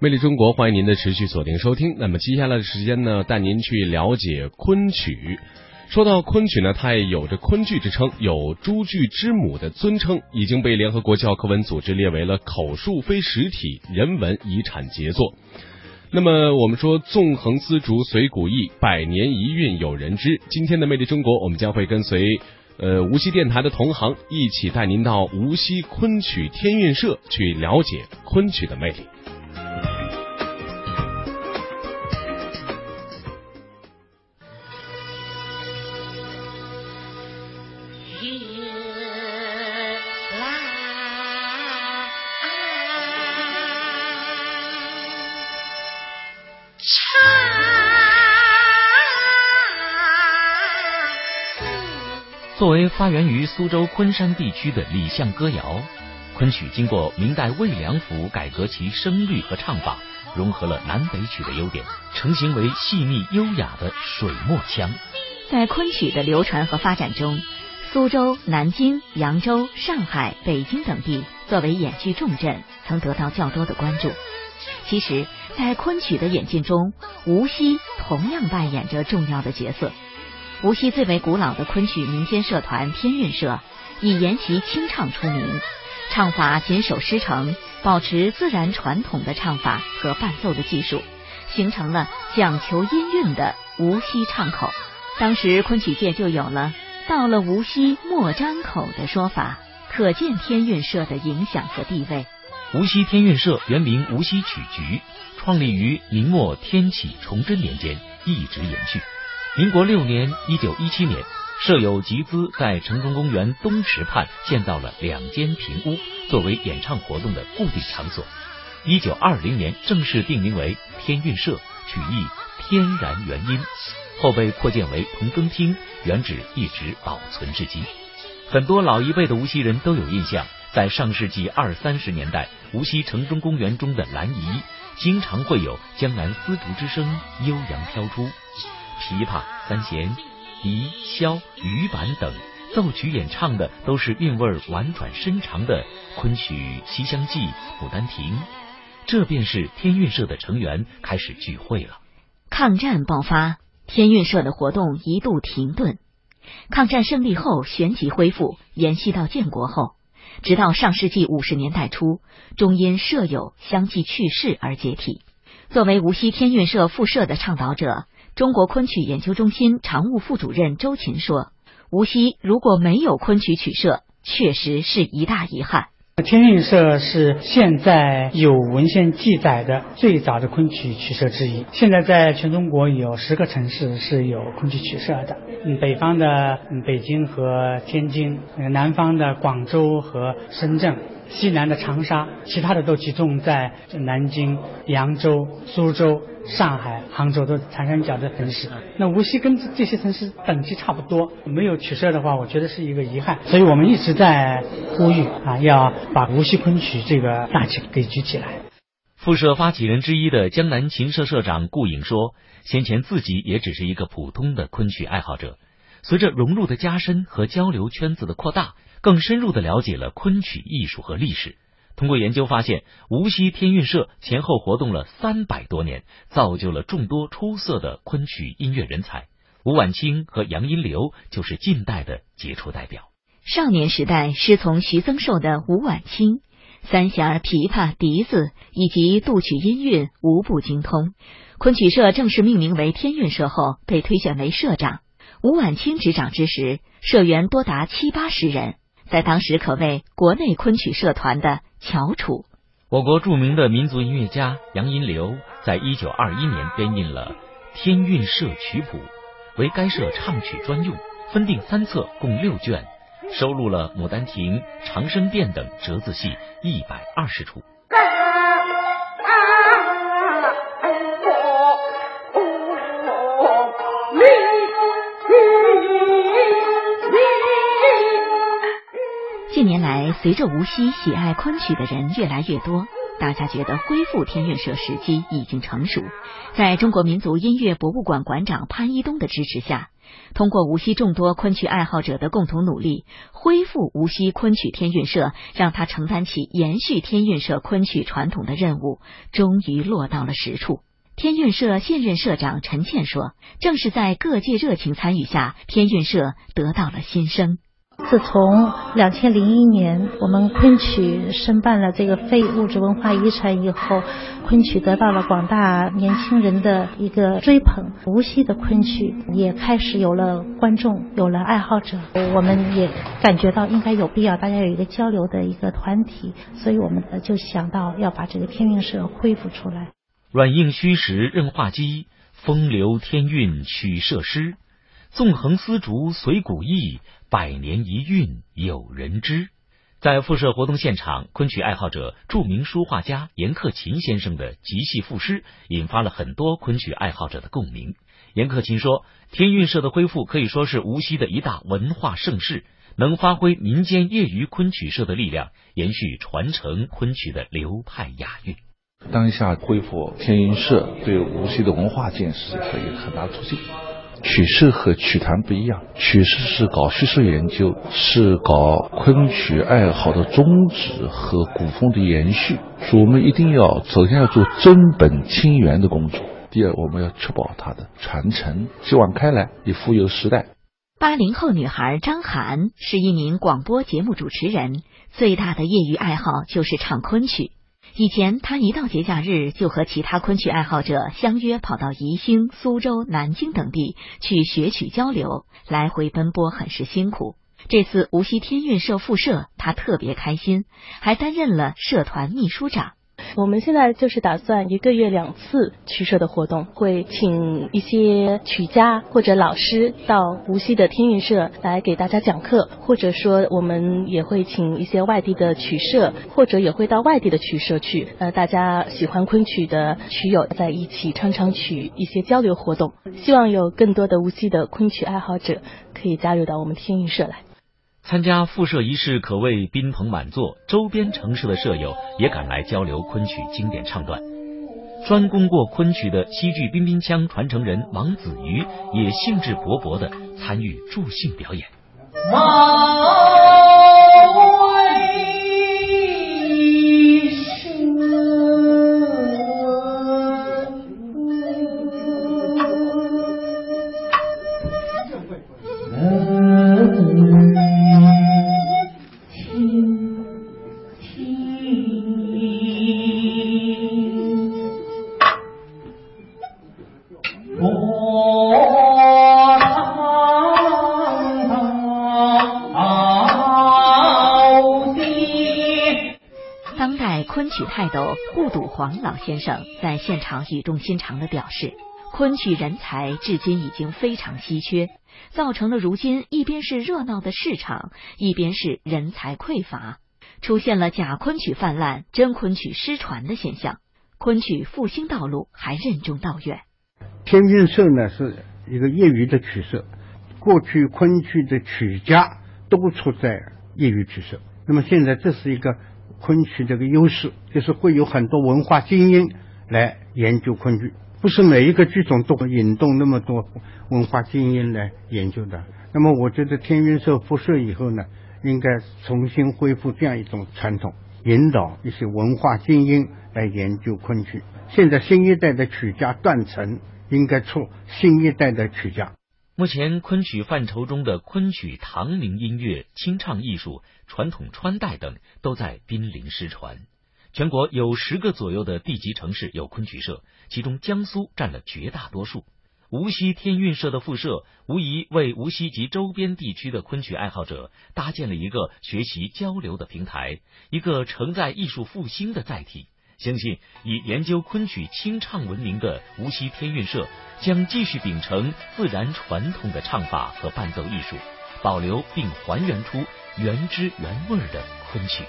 魅力中国，欢迎您的持续锁定收听。那么接下来的时间呢，带您去了解昆曲。说到昆曲呢，它也有着昆剧之称，有诸剧之母的尊称，已经被联合国教科文组织列为了口述非实体人文遗产杰作。那么我们说，纵横丝竹随古意，百年一韵有人知。今天的魅力中国，我们将会跟随呃无锡电台的同行，一起带您到无锡昆曲天韵社去了解昆曲的魅力。作为发源于苏州昆山地区的李巷歌谣，昆曲经过明代魏良辅改革其声律和唱法，融合了南北曲的优点，成型为细腻优雅的水墨腔。在昆曲的流传和发展中，苏州、南京、扬州、上海、北京等地作为演剧重镇，曾得到较多的关注。其实，在昆曲的演进中，无锡同样扮演着重要的角色。无锡最为古老的昆曲民间社团天韵社，以沿袭清唱出名，唱法谨守师承，保持自然传统的唱法和伴奏的技术，形成了讲求音韵的无锡唱口。当时昆曲界就有了“到了无锡莫张口”的说法，可见天韵社的影响和地位。无锡天韵社原名无锡曲局，创立于明末天启崇祯年间，一直延续。民国六年（一九一七年），设有集资在城中公园东池畔建造了两间平屋，作为演唱活动的固定场所。一九二零年正式定名为天韵社，取意天然元音，后被扩建为同庚厅，原址一直保存至今。很多老一辈的无锡人都有印象，在上世纪二三十年代，无锡城中公园中的兰姨，经常会有江南丝竹之声悠扬飘出。琵琶、三弦、笛、箫、羽板等奏曲演唱的都是韵味婉转深长的昆曲《西厢记》《牡丹亭》，这便是天韵社的成员开始聚会了。抗战爆发，天韵社的活动一度停顿。抗战胜利后旋即恢复，延续到建国后，直到上世纪五十年代初，终因舍友相继去世而解体。作为无锡天韵社副社的倡导者。中国昆曲研究中心常务副主任周琴说：“无锡如果没有昆曲曲社，确实是一大遗憾。天韵社是现在有文献记载的最早的昆曲曲社之一。现在在全中国有十个城市是有昆曲曲社的，嗯，北方的北京和天津，南方的广州和深圳。”西南的长沙，其他的都集中在南京、扬州、苏州、上海、杭州，都是长三角的城市。那无锡跟这些城市等级差不多，没有取舍的话，我觉得是一个遗憾。所以我们一直在呼吁啊，要把无锡昆曲这个大旗给举起来。复社发起人之一的江南琴社社长顾颖说：“先前自己也只是一个普通的昆曲爱好者，随着融入的加深和交流圈子的扩大。”更深入的了解了昆曲艺术和历史。通过研究发现，无锡天韵社前后活动了三百多年，造就了众多出色的昆曲音乐人才。吴婉清和杨荫流就是近代的杰出代表。少年时代师从徐增寿的吴婉清，三弦、琵琶、笛子以及杜曲音韵无不精通。昆曲社正式命名为天韵社后，被推选为社长。吴婉清执掌之时，社员多达七八十人。在当时可谓国内昆曲社团的翘楚。我国著名的民族音乐家杨荫流在一九二一年编印了《天韵社曲谱》，为该社唱曲专用，分定三册，共六卷，收录了《牡丹亭》《长生殿》等折子戏一百二十出。随着无锡喜爱昆曲的人越来越多，大家觉得恢复天韵社时机已经成熟。在中国民族音乐博物馆馆长潘一东的支持下，通过无锡众多昆曲爱好者的共同努力，恢复无锡昆曲天韵社，让他承担起延续天韵社昆曲传统的任务，终于落到了实处。天韵社现任社长陈倩说：“正是在各界热情参与下，天韵社得到了新生。”自从两千零一年我们昆曲申办了这个非物质文化遗产以后，昆曲得到了广大年轻人的一个追捧，无锡的昆曲也开始有了观众，有了爱好者。我们也感觉到应该有必要，大家有一个交流的一个团体，所以我们就想到要把这个天韵社恢复出来。软硬虚实任化机，风流天韵曲社诗。纵横丝竹随古意，百年一韵有人知。在复社活动现场，昆曲爱好者、著名书画家严克勤先生的即戏赋诗，引发了很多昆曲爱好者的共鸣。严克勤说：“天韵社的恢复可以说是无锡的一大文化盛事，能发挥民间业余昆曲社的力量，延续传承昆曲的流派雅韵。当下恢复天韵社，对无锡的文化建设是一个很大促进。”曲社和曲坛不一样，曲社是搞学术研究，是搞昆曲爱好的宗旨和古风的延续。所以我们一定要首先要做真本清源的工作，第二我们要确保它的传承，继往开来，以富有时代。八零后女孩张涵是一名广播节目主持人，最大的业余爱好就是唱昆曲。以前，他一到节假日就和其他昆曲爱好者相约跑到宜兴、苏州、南京等地去学曲交流，来回奔波很是辛苦。这次无锡天韵社复社，他特别开心，还担任了社团秘书长。我们现在就是打算一个月两次曲社的活动，会请一些曲家或者老师到无锡的天韵社来给大家讲课，或者说我们也会请一些外地的曲社，或者也会到外地的曲社去。呃，大家喜欢昆曲的曲友在一起唱唱曲，一些交流活动。希望有更多的无锡的昆曲爱好者可以加入到我们天韵社来。参加复社仪式可谓宾朋满座，周边城市的舍友也赶来交流昆曲经典唱段。专攻过昆曲的西剧彬彬腔传承人王子瑜也兴致勃勃的参与助兴表演。曲泰斗顾笃黄老先生在现场语重心长地表示：“昆曲人才至今已经非常稀缺，造成了如今一边是热闹的市场，一边是人才匮乏，出现了假昆曲泛滥、真昆曲失传的现象。昆曲复兴道路还任重道远。天韵社呢是一个业余的曲社，过去昆曲的曲家都出在业余曲社，那么现在这是一个。”昆曲这个优势就是会有很多文化精英来研究昆剧，不是每一个剧种都会引动那么多文化精英来研究的。那么，我觉得天云社复社以后呢，应该重新恢复这样一种传统，引导一些文化精英来研究昆曲。现在新一代的曲家断层，应该出新一代的曲家。目前，昆曲范畴中的昆曲、唐明音乐、清唱艺术、传统穿戴等都在濒临失传。全国有十个左右的地级城市有昆曲社，其中江苏占了绝大多数。无锡天韵社的复社，无疑为无锡及周边地区的昆曲爱好者搭建了一个学习交流的平台，一个承载艺术复兴的载体。相信以研究昆曲清唱闻名的无锡天韵社，将继续秉承自然传统的唱法和伴奏艺术，保留并还原出原汁原味的昆曲。